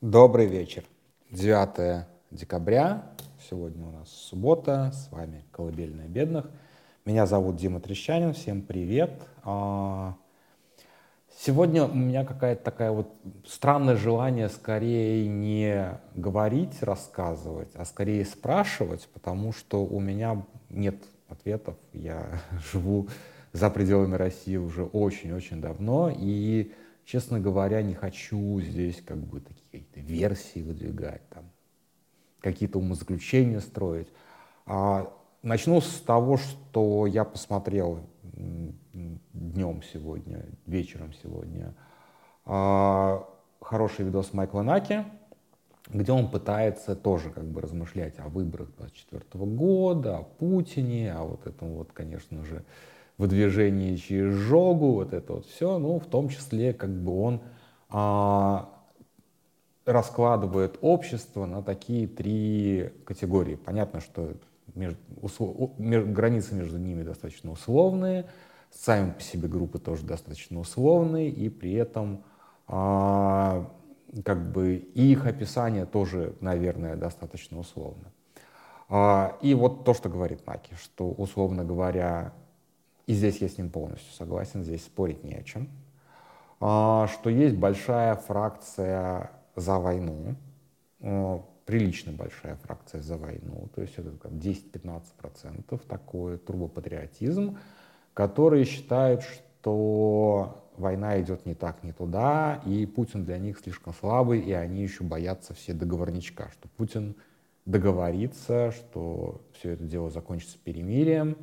Добрый вечер. 9 декабря. Сегодня у нас суббота. С вами «Колыбельная бедных». Меня зовут Дима Трещанин. Всем привет. А, сегодня у меня какая-то такая вот странное желание скорее не говорить, рассказывать, а скорее спрашивать, потому что у меня нет ответов. Я живу за пределами России уже очень-очень давно, и честно говоря, не хочу здесь как бы такие версии выдвигать, там, какие-то умозаключения строить. А начну с того, что я посмотрел днем сегодня, вечером сегодня, а, хороший видос Майкла Наки, где он пытается тоже как бы размышлять о выборах 24 года, о Путине, о вот этом вот, конечно же, выдвижении через жогу, вот это вот все, ну, в том числе, как бы он а, раскладывает общество на такие три категории. Понятно, что между, услов, между, границы между ними достаточно условные, сами по себе группы тоже достаточно условные, и при этом а, как бы их описание тоже, наверное, достаточно условно. А, и вот то, что говорит Маки, что, условно говоря, и здесь я с ним полностью согласен, здесь спорить не о чем, а, что есть большая фракция за войну, а, прилично большая фракция за войну, то есть это 10-15% такой турбопатриотизм, которые считают, что война идет не так, не туда, и Путин для них слишком слабый, и они еще боятся все договорничка, что Путин договорится, что все это дело закончится перемирием,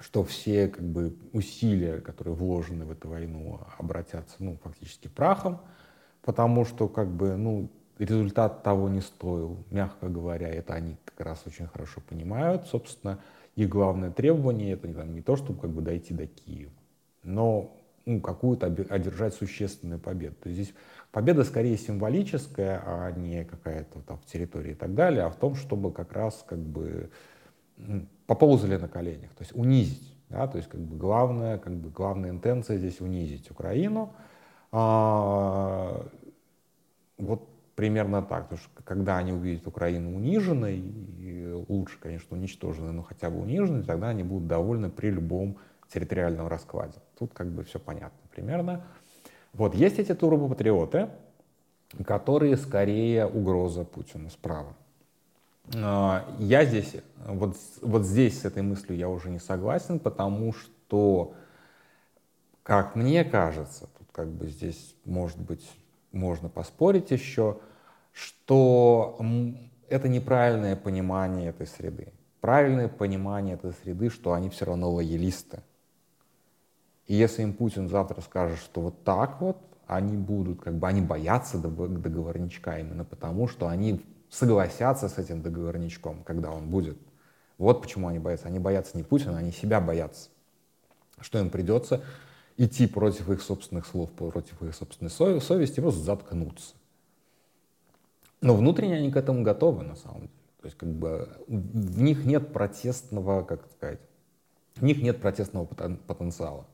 что все как бы, усилия, которые вложены в эту войну, обратятся ну, фактически прахом, потому что как бы, ну, результат того не стоил, мягко говоря, это они как раз очень хорошо понимают. Собственно, их главное требование это там, не то, чтобы как бы дойти до Киева, но ну, какую-то одержать существенную победу. То есть здесь победа скорее символическая, а не какая-то там в территории и так далее, а в том, чтобы как раз как бы поползали на коленях, то есть унизить. Да, то есть как бы главная, как бы главная интенция здесь унизить Украину. А, вот примерно так, потому что когда они увидят Украину униженной, и лучше, конечно, уничтоженной, но хотя бы униженной, тогда они будут довольны при любом территориальном раскладе. Тут как бы все понятно примерно. Вот есть эти турбопатриоты, которые скорее угроза Путину справа. А, я здесь, вот, вот здесь с этой мыслью я уже не согласен, потому что, как мне кажется, тут как бы здесь, может быть, можно поспорить еще, что это неправильное понимание этой среды. Правильное понимание этой среды, что они все равно лоялисты. И если им Путин завтра скажет, что вот так вот, они будут, как бы, они боятся договорничка именно потому, что они согласятся с этим договорничком, когда он будет. Вот почему они боятся. Они боятся не Путина, они себя боятся. Что им придется идти против их собственных слов, против их собственной совести, просто заткнуться. Но внутренне они к этому готовы, на самом деле. То есть, как бы, в них нет протестного, как сказать, в них нет протестного потенциала.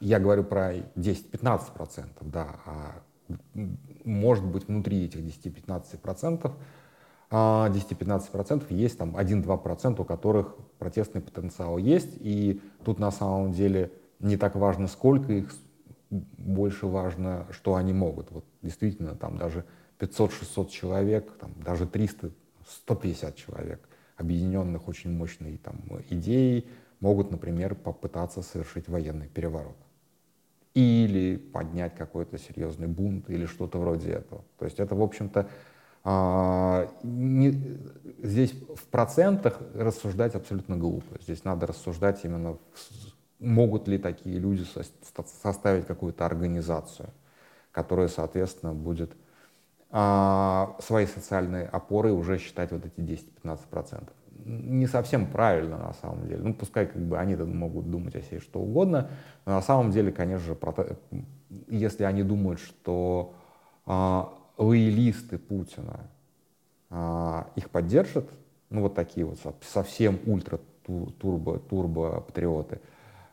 Я говорю про 10-15%, да, а может быть внутри этих 10-15%, 10-15% а, есть там 1-2%, у которых протестный потенциал есть, и тут на самом деле не так важно, сколько их, больше важно, что они могут. Вот действительно, там даже 500-600 человек, там, даже 300, 150 человек, объединенных очень мощной там, идеей, могут, например, попытаться совершить военный переворот или поднять какой-то серьезный бунт или что-то вроде этого. То есть это, в общем-то, а, не, здесь в процентах рассуждать абсолютно глупо. Здесь надо рассуждать именно, могут ли такие люди со, составить какую-то организацию, которая, соответственно, будет а, своей социальной опорой уже считать вот эти 10-15% не совсем правильно на самом деле. Ну, пускай как бы они могут думать о себе что угодно, но на самом деле, конечно же, если они думают, что а, лоялисты Путина а, их поддержат, ну вот такие вот совсем ультра турбо, турбо патриоты,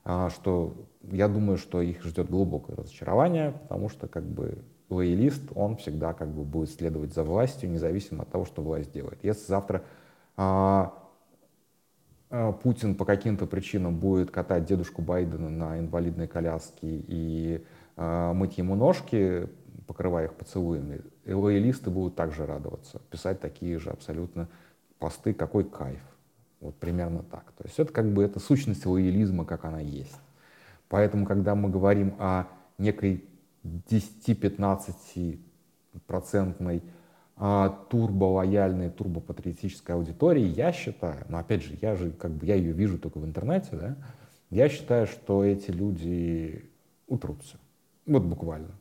а, что я думаю, что их ждет глубокое разочарование, потому что как бы лоялист, он всегда как бы будет следовать за властью, независимо от того, что власть делает. Если завтра Путин по каким-то причинам будет катать дедушку Байдена на инвалидной коляске и а, мыть ему ножки, покрывая их поцелуями, лоялисты будут также радоваться, писать такие же абсолютно посты, какой кайф. Вот примерно так. То есть это как бы это сущность лоялизма, как она есть. Поэтому, когда мы говорим о некой 10-15 процентной а, турболояльной, турбопатриотической аудитории, я считаю, но опять же, я же как бы я ее вижу только в интернете, да, я считаю, что эти люди утрутся. Вот буквально.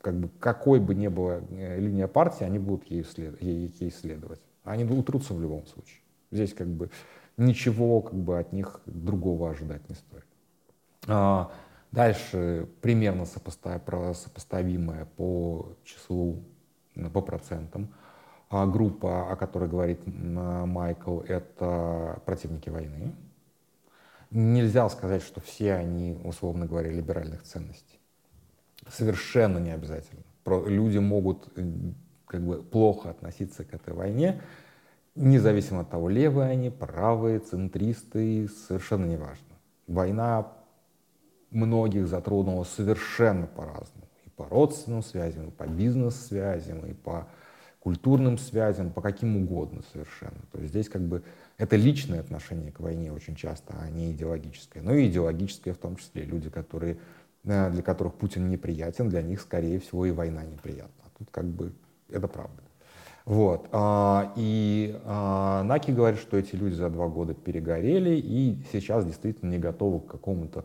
Как бы какой бы ни была э, линия партии, они будут ей, след, ей, ей следовать. Они утрутся в любом случае. Здесь как бы ничего как бы от них другого ожидать не стоит. А, дальше примерно сопостав, сопоставимое по числу, по процентам. А группа, о которой говорит Майкл, это противники войны. Нельзя сказать, что все они, условно говоря, либеральных ценностей. Совершенно не обязательно. Люди могут как бы плохо относиться к этой войне, независимо от того, левые они, правые, центристы, совершенно неважно. Война многих затронула совершенно по-разному. По родственным связям, и по бизнес-связям, и по культурным связям, по каким угодно совершенно. То есть здесь как бы это личное отношение к войне очень часто, а не идеологическое. Ну и идеологическое в том числе. Люди, которые, э, для которых Путин неприятен, для них, скорее всего, и война неприятна. А тут как бы это правда. Вот. А, и а, Наки говорит, что эти люди за два года перегорели и сейчас действительно не готовы к какому-то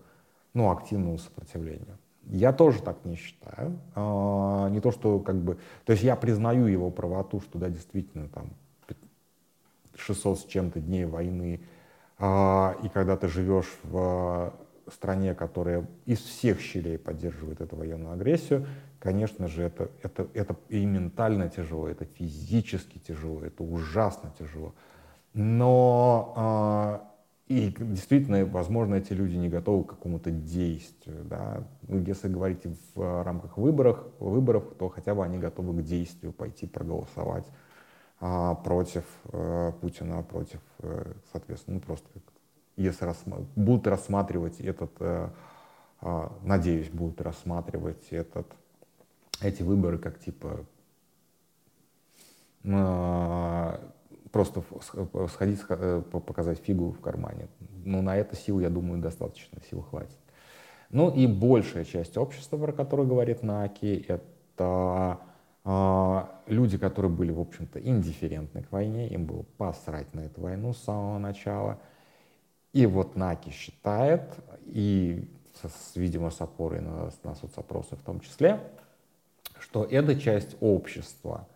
ну, активному сопротивлению. Я тоже так не считаю. А, не то, что как бы... То есть я признаю его правоту, что да, действительно там 600 с чем-то дней войны, и когда ты живешь в стране, которая из всех щелей поддерживает эту военную агрессию, конечно же, это, это, это и ментально тяжело, это физически тяжело, это ужасно тяжело. Но э, и действительно, возможно, эти люди не готовы к какому-то действию. Да? Ну, если говорить в рамках выборов, выборов, то хотя бы они готовы к действию, пойти проголосовать э, против э, Путина, против, э, соответственно, ну, просто если рассма- будут рассматривать этот, э, э, надеюсь, будут рассматривать этот эти выборы как типа а, просто сходить, э, показать фигу в кармане. Ну, на это сил, я думаю, достаточно, сил хватит. Ну и большая часть общества, про которую говорит Наки, это э, люди, которые были, в общем-то, индифферентны к войне, им было посрать на эту войну с самого начала. И вот Наки считает, и, с, видимо, с опорой на, на соцопросы в том числе, что эта часть общества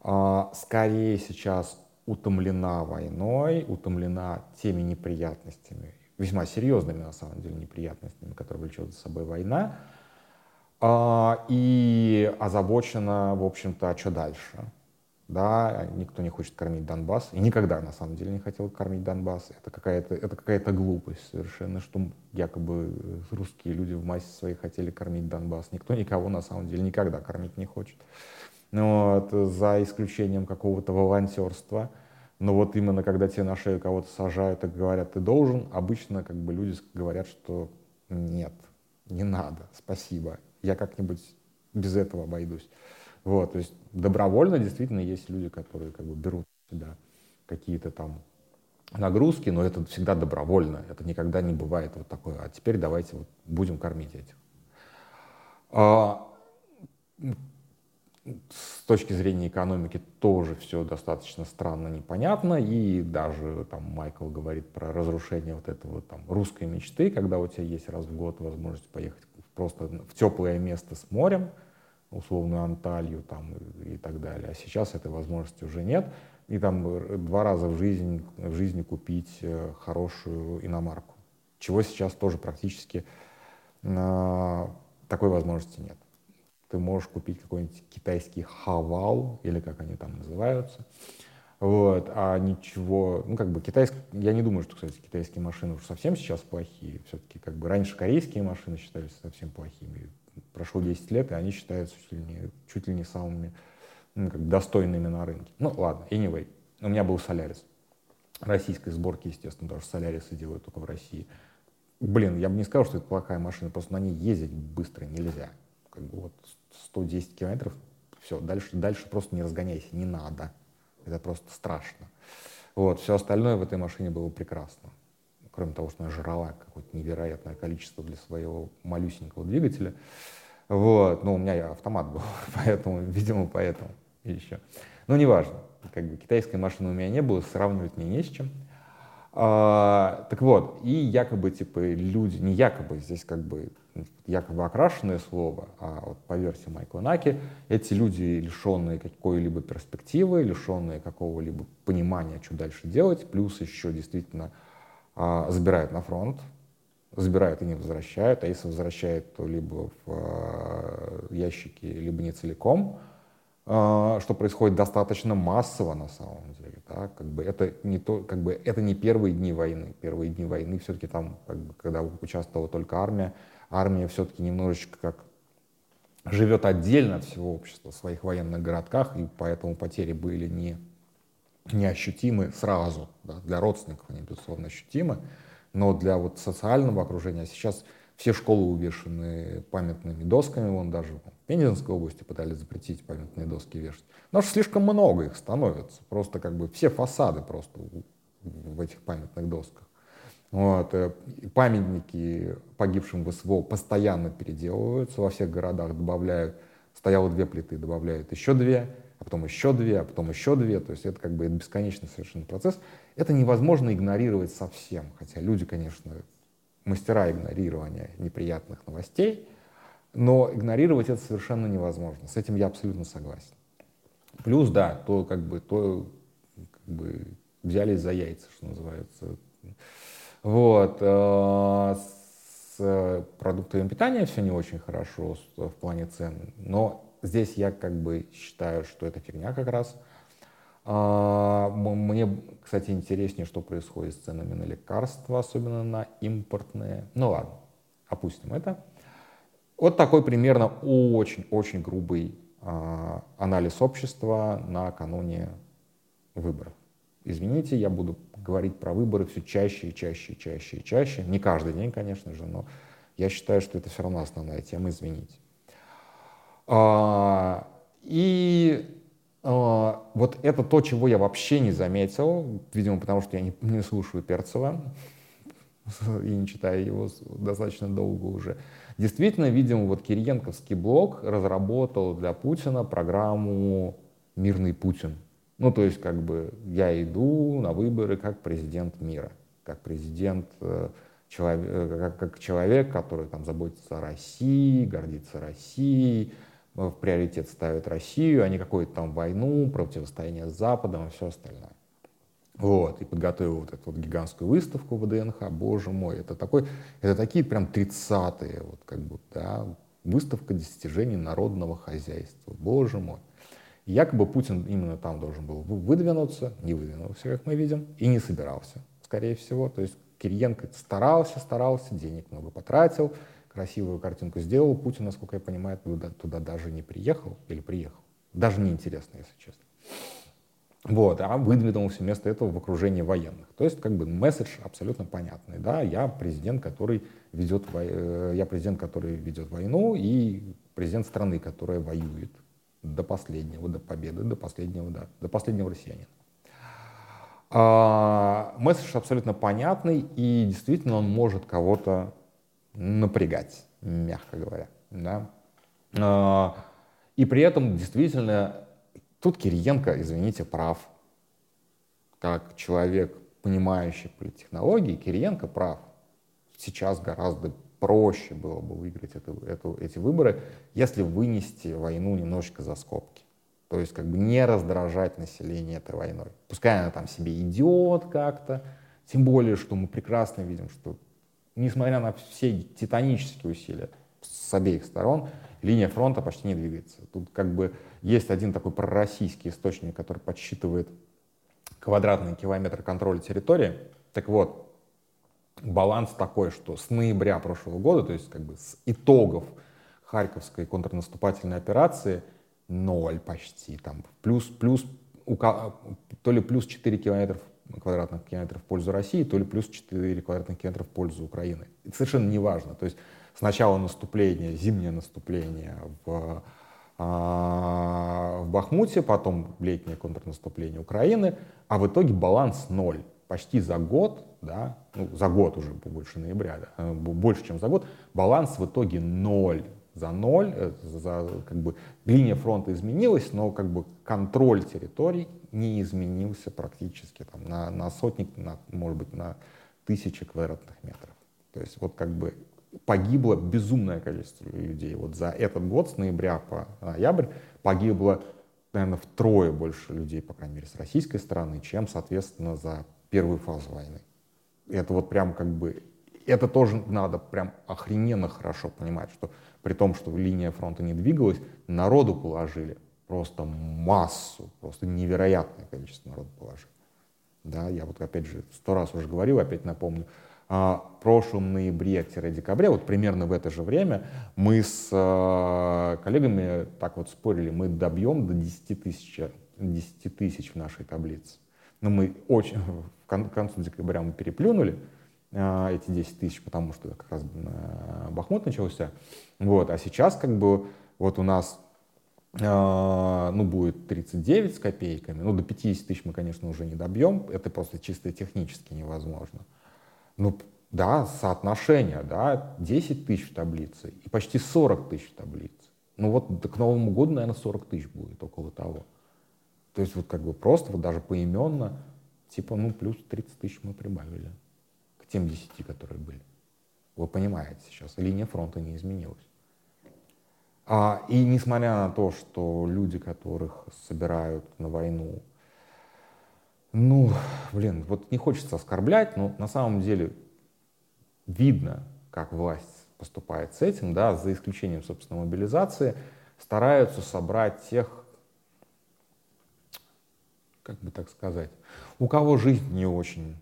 а, скорее сейчас утомлена войной, утомлена теми неприятностями, весьма серьезными на самом деле неприятностями, которые влечет за собой война, а, и озабочена, в общем-то, а что дальше? Да, никто не хочет кормить Донбасс, и никогда на самом деле не хотел кормить Донбасс. Это какая-то, это какая-то глупость совершенно, что якобы русские люди в массе своей хотели кормить Донбасс. Никто никого на самом деле никогда кормить не хочет. Вот, за исключением какого-то волонтерства. Но вот именно когда тебе на шею кого-то сажают и говорят, ты должен, обычно как бы люди говорят, что нет, не надо, спасибо, я как-нибудь без этого обойдусь. Вот, то есть добровольно действительно есть люди, которые как бы берут себя какие-то там нагрузки, но это всегда добровольно, это никогда не бывает вот такое, а теперь давайте вот будем кормить этих. С точки зрения экономики тоже все достаточно странно, непонятно, и даже там Майкл говорит про разрушение вот этого там русской мечты, когда у тебя есть раз в год возможность поехать просто в теплое место с морем, условную Анталью там, и так далее. А сейчас этой возможности уже нет. И там два раза в жизни, в жизни купить э, хорошую иномарку. Чего сейчас тоже практически э, такой возможности нет. Ты можешь купить какой-нибудь китайский хавал, или как они там называются, вот, а ничего, ну, как бы китайские, я не думаю, что, кстати, китайские машины уж совсем сейчас плохие, все-таки, как бы, раньше корейские машины считались совсем плохими, прошло 10 лет, и они считаются чуть ли не, чуть ли не самыми ну, как достойными на рынке. Ну, ладно, anyway. У меня был Солярис. Российской сборки, естественно, что Солярисы делают только в России. Блин, я бы не сказал, что это плохая машина, просто на ней ездить быстро нельзя. Как бы вот 110 километров, все, дальше, дальше просто не разгоняйся, не надо. Это просто страшно. Вот, все остальное в этой машине было прекрасно. Кроме того, что она жрала какое-то невероятное количество для своего малюсенького двигателя. Вот, но у меня автомат был, поэтому, видимо, поэтому еще. Но неважно, как бы китайской машины у меня не было, сравнивать мне не с чем. А, так вот, и якобы, типа, люди, не якобы, здесь как бы якобы окрашенное слово, а вот по версии Майкла Наки, эти люди, лишенные какой-либо перспективы, лишенные какого-либо понимания, что дальше делать, плюс еще действительно а, забирают на фронт, забирают и не возвращают, а если возвращают, то либо в а, ящики, либо не целиком, а, что происходит достаточно массово на самом деле. Да? Как бы это, не то, как бы это не первые дни войны. Первые дни войны все-таки там, как бы, когда участвовала только армия, армия все-таки немножечко как живет отдельно от всего общества в своих военных городках, и поэтому потери были не, неощутимы сразу. Да? Для родственников они, безусловно, ощутимы, но для вот социального окружения сейчас все школы увешаны памятными досками, вон даже в Пензенской области пытались запретить памятные доски вешать. Но аж слишком много их становится. Просто как бы все фасады просто в этих памятных досках. Вот. Э, памятники погибшим в СВО постоянно переделываются, во всех городах добавляют, стояло две плиты, добавляют еще две, а потом еще две, а потом еще две. То есть это как бы бесконечный совершенно процесс. Это невозможно игнорировать совсем, хотя люди, конечно, мастера игнорирования неприятных новостей, но игнорировать это совершенно невозможно. С этим я абсолютно согласен. Плюс, да, то как бы, то как бы взялись за яйца, что называется. Вот. Э, с продуктами питания все не очень хорошо в плане цен, но здесь я как бы считаю, что это фигня как раз. А, мне, кстати, интереснее, что происходит с ценами на лекарства, особенно на импортные. Ну ладно, опустим это. Вот такой примерно очень-очень грубый а, анализ общества накануне выборов. Извините, я буду говорить про выборы все чаще и чаще и чаще и чаще. Не каждый день, конечно же, но я считаю, что это все равно основная тема, извините. А, и а, вот это то, чего я вообще не заметил, видимо, потому что я не, не слушаю Перцева и не читаю его достаточно долго уже. Действительно, видимо, вот Кириенковский блок разработал для Путина программу «Мирный Путин». Ну, то есть, как бы, я иду на выборы как президент мира, как президент, э, человек, э, как, человек, который там заботится о России, гордится Россией, в приоритет ставят Россию, а не какую-то там войну, противостояние с Западом и все остальное. Вот, и подготовил вот эту вот гигантскую выставку в ДНХ, боже мой, это такой, это такие прям тридцатые, вот как бы, да, выставка достижений народного хозяйства, боже мой. Якобы Путин именно там должен был выдвинуться, не выдвинулся, как мы видим, и не собирался, скорее всего, то есть Кириенко старался, старался, денег много потратил, красивую картинку сделал. Путин, насколько я понимаю, туда, туда даже не приехал или приехал. Даже не интересно, если честно. Вот, а выдвинулся вместо этого в окружении военных. То есть, как бы, месседж абсолютно понятный. Да, я президент, который ведет, э, я президент, который ведет войну, и президент страны, которая воюет до последнего, до победы, до последнего, да, до последнего россиянина. А, месседж абсолютно понятный, и действительно он может кого-то напрягать, мягко говоря. Да? А, и при этом действительно тут Кириенко, извините, прав. Как человек, понимающий политтехнологии, Кириенко прав. Сейчас гораздо проще было бы выиграть эту, эту, эти выборы, если вынести войну немножечко за скобки. То есть как бы не раздражать население этой войной. Пускай она там себе идет как-то, тем более, что мы прекрасно видим, что несмотря на все титанические усилия с обеих сторон, линия фронта почти не двигается. Тут как бы есть один такой пророссийский источник, который подсчитывает квадратный километр контроля территории. Так вот, баланс такой, что с ноября прошлого года, то есть как бы с итогов Харьковской контрнаступательной операции ноль почти, там плюс, плюс, то ли плюс 4 километров квадратных километров в пользу России, то ли плюс 4 квадратных километра в пользу Украины. Это совершенно не важно. То есть сначала наступление, зимнее наступление в, а, в Бахмуте, потом летнее контрнаступление Украины, а в итоге баланс ноль. Почти за год, да, ну, за год уже больше ноября, да, э, больше, чем за год, баланс в итоге ноль за ноль, э, за, как бы, линия фронта изменилась, но как бы контроль территорий не изменился практически там, на, на сотни, на, может быть, на тысячи квадратных метров. То есть вот как бы погибло безумное количество людей. Вот за этот год, с ноября по ноябрь, погибло, наверное, втрое больше людей, по крайней мере, с российской стороны, чем, соответственно, за первую фазу войны. Это вот прям как бы, это тоже надо прям охрененно хорошо понимать, что при том, что линия фронта не двигалась, народу положили просто массу, просто невероятное количество народу положили. Да, я вот опять же сто раз уже говорил, опять напомню, а, в прошлом ноябре-декабре, вот примерно в это же время, мы с а, коллегами так вот спорили, мы добьем до 10 тысяч, 10 тысяч в нашей таблице. Но мы очень, в концу декабря мы переплюнули а, эти 10 тысяч, потому что как раз Бахмут начался. Вот, а сейчас как бы вот у нас ну, будет 39 с копейками, ну, до 50 тысяч мы, конечно, уже не добьем, это просто чисто технически невозможно. Ну, да, соотношение, да, 10 тысяч в таблице и почти 40 тысяч в таблице. Ну вот к Новому году, наверное, 40 тысяч будет, около того. То есть вот как бы просто вот даже поименно, типа, ну, плюс 30 тысяч мы прибавили к тем 10, которые были. Вы понимаете сейчас, линия фронта не изменилась. А, и несмотря на то, что люди, которых собирают на войну, ну, блин, вот не хочется оскорблять, но на самом деле видно, как власть поступает с этим, да, за исключением, собственно, мобилизации, стараются собрать тех, как бы так сказать, у кого жизнь не очень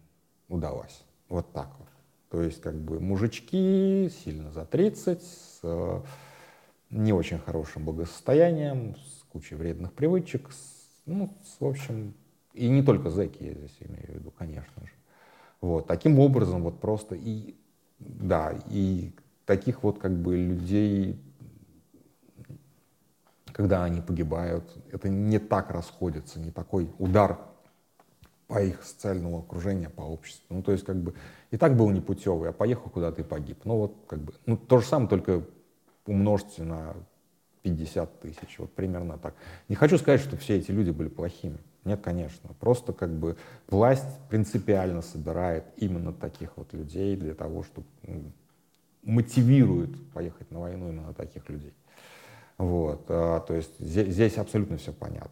удалась. Вот так вот. То есть, как бы, мужички сильно за 30, с э, не очень хорошим благосостоянием, с кучей вредных привычек, с, ну, с, в общем, и не только зэки, я здесь имею в виду, конечно же. Вот, таким образом, вот просто и, да, и таких вот как бы людей, когда они погибают, это не так расходится, не такой удар по их социальному окружению, по обществу. Ну, то есть, как бы, и так был непутевый, а поехал куда-то и погиб. Ну, вот, как бы, ну, то же самое, только умножьте на 50 тысяч, вот примерно так. Не хочу сказать, что все эти люди были плохими. Нет, конечно. Просто как бы власть принципиально собирает именно таких вот людей для того, чтобы мотивирует поехать на войну именно таких людей. Вот. А, то есть здесь, здесь абсолютно все понятно.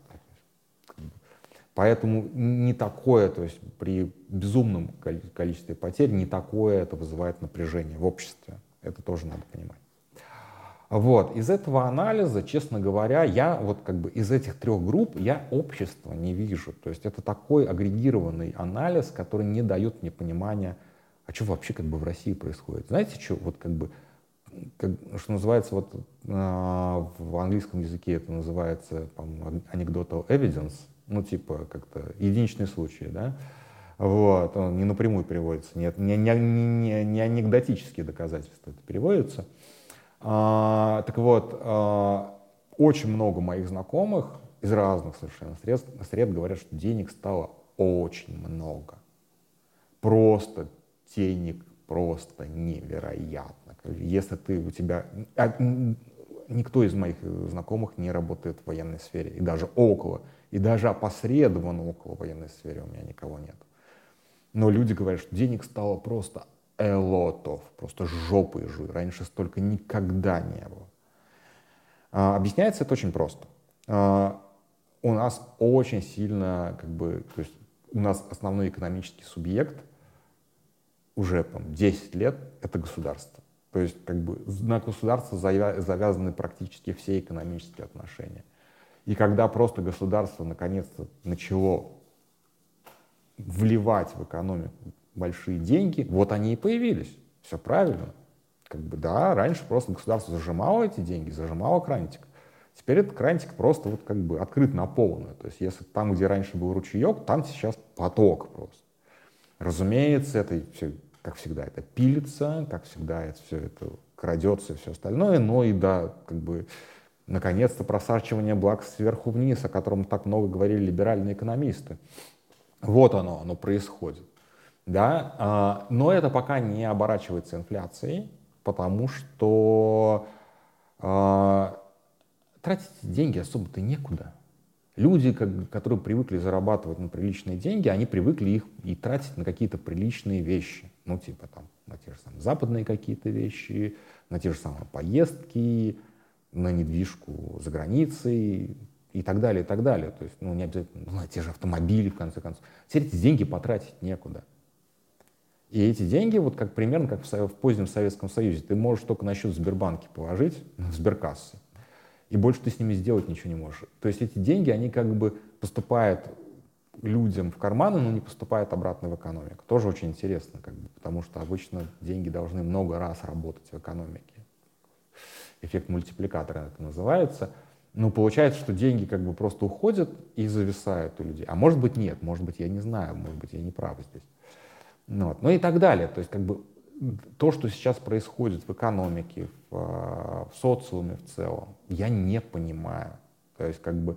Поэтому не такое, то есть при безумном количестве потерь, не такое это вызывает напряжение в обществе. Это тоже надо понимать. Вот. Из этого анализа, честно говоря, я вот как бы из этих трех групп я общества не вижу. То есть это такой агрегированный анализ, который не дает мне понимания, а что вообще как бы в России происходит. Знаете, что вот как бы, как, что называется вот э, в английском языке это называется anecdotal evidence, ну типа как-то единичные случаи, да, вот, он не напрямую переводится, нет, не, не, не, не анекдотические доказательства это переводится. А, так вот, а, очень много моих знакомых из разных совершенно сред, сред говорят, что денег стало очень много. Просто денег просто невероятно. Если ты у тебя... А, никто из моих знакомых не работает в военной сфере, и даже около, и даже опосредованно около военной сферы у меня никого нет. Но люди говорят, что денег стало просто элотов, просто жопы жуй. Раньше столько никогда не было. А, объясняется это очень просто. А, у нас очень сильно, как бы, то есть у нас основной экономический субъект уже там, 10 лет — это государство. То есть как бы на государство завязаны практически все экономические отношения. И когда просто государство наконец-то начало вливать в экономику большие деньги, вот они и появились. Все правильно. как бы, да, раньше просто государство зажимало эти деньги, зажимало крантик. Теперь этот крантик просто вот как бы открыт на полную. То есть если там, где раньше был ручеек, там сейчас поток просто. Разумеется, это все, как всегда, это пилится, как всегда, это все это крадется и все остальное, но и да, как бы, наконец-то просачивание благ сверху вниз, о котором так много говорили либеральные экономисты. Вот оно, оно происходит. Да? А, но это пока не оборачивается инфляцией, потому что а, тратить деньги особо-то некуда. Люди, которые привыкли зарабатывать на приличные деньги, они привыкли их и тратить на какие-то приличные вещи. Ну, типа там на те же самые западные какие-то вещи, на те же самые поездки, на недвижку за границей и так далее, и так далее. То есть, ну, не обязательно ну, на те же автомобили, в конце концов. Теперь эти деньги потратить некуда. И эти деньги, вот как примерно как в, в позднем Советском Союзе, ты можешь только на счет Сбербанки положить, в сберкассы, и больше ты с ними сделать ничего не можешь. То есть эти деньги, они как бы поступают людям в карманы, но не поступают обратно в экономику. Тоже очень интересно, как бы, потому что обычно деньги должны много раз работать в экономике. Эффект мультипликатора это называется. Но получается, что деньги как бы просто уходят и зависают у людей. А может быть нет, может быть я не знаю, может быть я не прав здесь. Ну, вот. ну и так далее. То есть как бы то, что сейчас происходит в экономике, в, а, в социуме в целом, я не понимаю. То есть как бы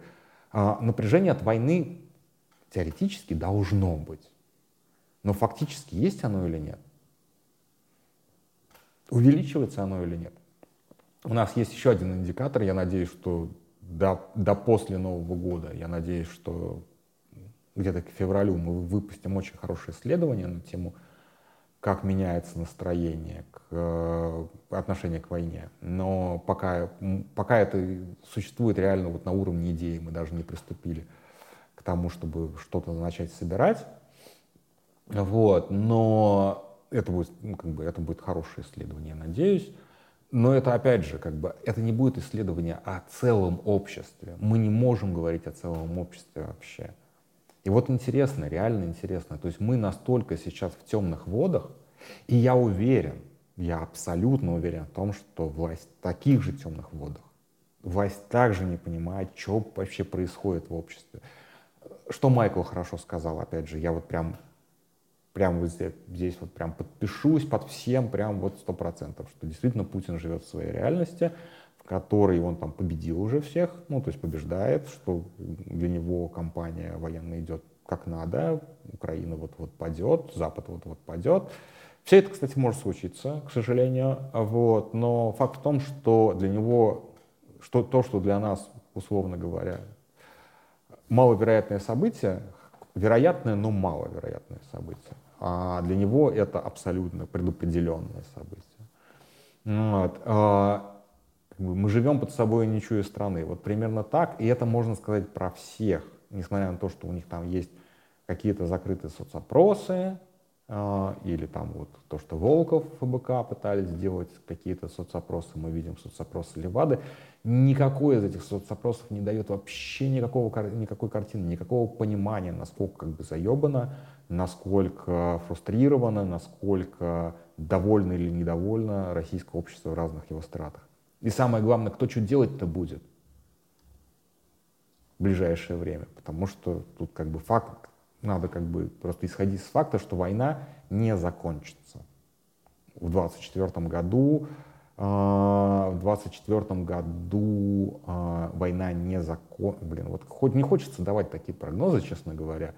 а, напряжение от войны теоретически должно быть. Но фактически есть оно или нет? Увеличивается оно или нет? У нас есть еще один индикатор, я надеюсь, что до, до после Нового года, я надеюсь, что где-то к февралю мы выпустим очень хорошее исследование на тему, как меняется настроение, к, э, отношение к войне. Но пока, пока это существует реально вот на уровне идеи, мы даже не приступили тому, чтобы что-то начать собирать. Вот. Но это будет, ну, как бы, это будет хорошее исследование, надеюсь. Но это, опять же, как бы, это не будет исследование о целом обществе. Мы не можем говорить о целом обществе вообще. И вот интересно, реально интересно. То есть мы настолько сейчас в темных водах, и я уверен, я абсолютно уверен в том, что власть в таких же темных водах. Власть также не понимает, что вообще происходит в обществе. Что Майкл хорошо сказал, опять же, я вот прям, прям вот здесь, здесь вот прям подпишусь под всем, прям вот сто процентов, что действительно Путин живет в своей реальности, который он там победил уже всех, ну, то есть побеждает, что для него кампания военная идет как надо, Украина вот-вот падет, Запад вот-вот падет. Все это, кстати, может случиться, к сожалению, вот, но факт в том, что для него, что, то, что для нас, условно говоря, маловероятное событие, вероятное, но маловероятное событие, а для него это абсолютно предопределенное событие. Вот. А, мы живем под собой не чуя страны. Вот примерно так. И это можно сказать про всех, несмотря на то, что у них там есть какие-то закрытые соцопросы, или там вот то, что Волков ФБК пытались сделать какие-то соцопросы, мы видим соцопросы Левады, никакой из этих соцопросов не дает вообще никакого, никакой картины, никакого понимания, насколько как бы заебано, насколько фрустрировано, насколько довольно или недовольно российское общество в разных его стратах. И самое главное, кто что делать-то будет в ближайшее время. Потому что тут как бы факт, надо как бы просто исходить с факта, что война не закончится. В 24 году э, в 24 году э, война не закон... Блин, вот хоть не хочется давать такие прогнозы, честно говоря.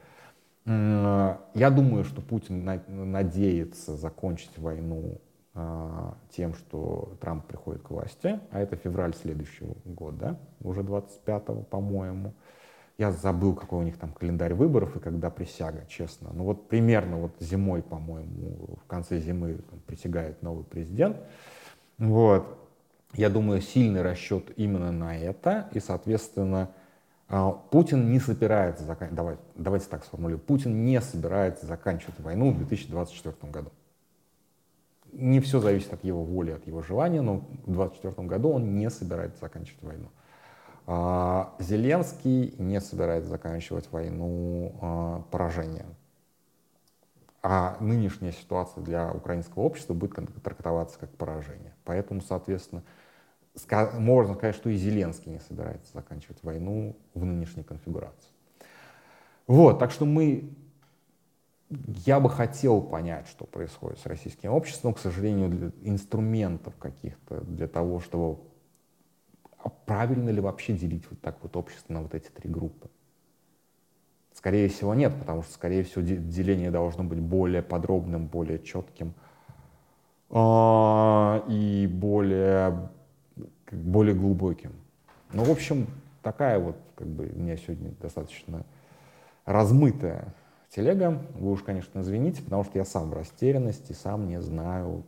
Э, я думаю, что Путин на, надеется закончить войну а, тем, что Трамп приходит к власти, а это февраль следующего года, уже 25-го, по-моему. Я забыл, какой у них там календарь выборов и когда присяга, честно. Ну вот примерно вот зимой, по-моему, в конце зимы там, присягает новый президент. Вот. Я думаю, сильный расчет именно на это. И, соответственно, а, Путин не собирается заканчивать, давайте, давайте так сформулирую, Путин не собирается заканчивать войну в 2024 году не все зависит от его воли, от его желания, но в 2024 году он не собирается заканчивать войну. А, Зеленский не собирается заканчивать войну а, поражением. а нынешняя ситуация для украинского общества будет трактоваться как поражение. Поэтому, соответственно, можно сказать, что и Зеленский не собирается заканчивать войну в нынешней конфигурации. Вот, так что мы, я бы хотел понять, что происходит с российским обществом, к сожалению, инструментов каких-то для того, чтобы а правильно ли вообще делить вот так вот общество на вот эти три группы. Скорее всего, нет, потому что, скорее всего, деление должно быть более подробным, более четким а, и более, более глубоким. Ну, в общем, такая вот, как бы, у меня сегодня достаточно размытая телега. Вы уж, конечно, извините, потому что я сам в растерянности, сам не знаю,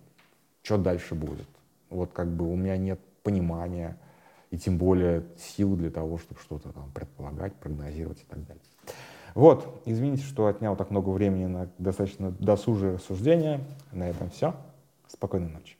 что дальше будет. Вот как бы у меня нет понимания и тем более сил для того, чтобы что-то там предполагать, прогнозировать и так далее. Вот, извините, что отнял так много времени на достаточно досужие рассуждения. На этом все. Спокойной ночи.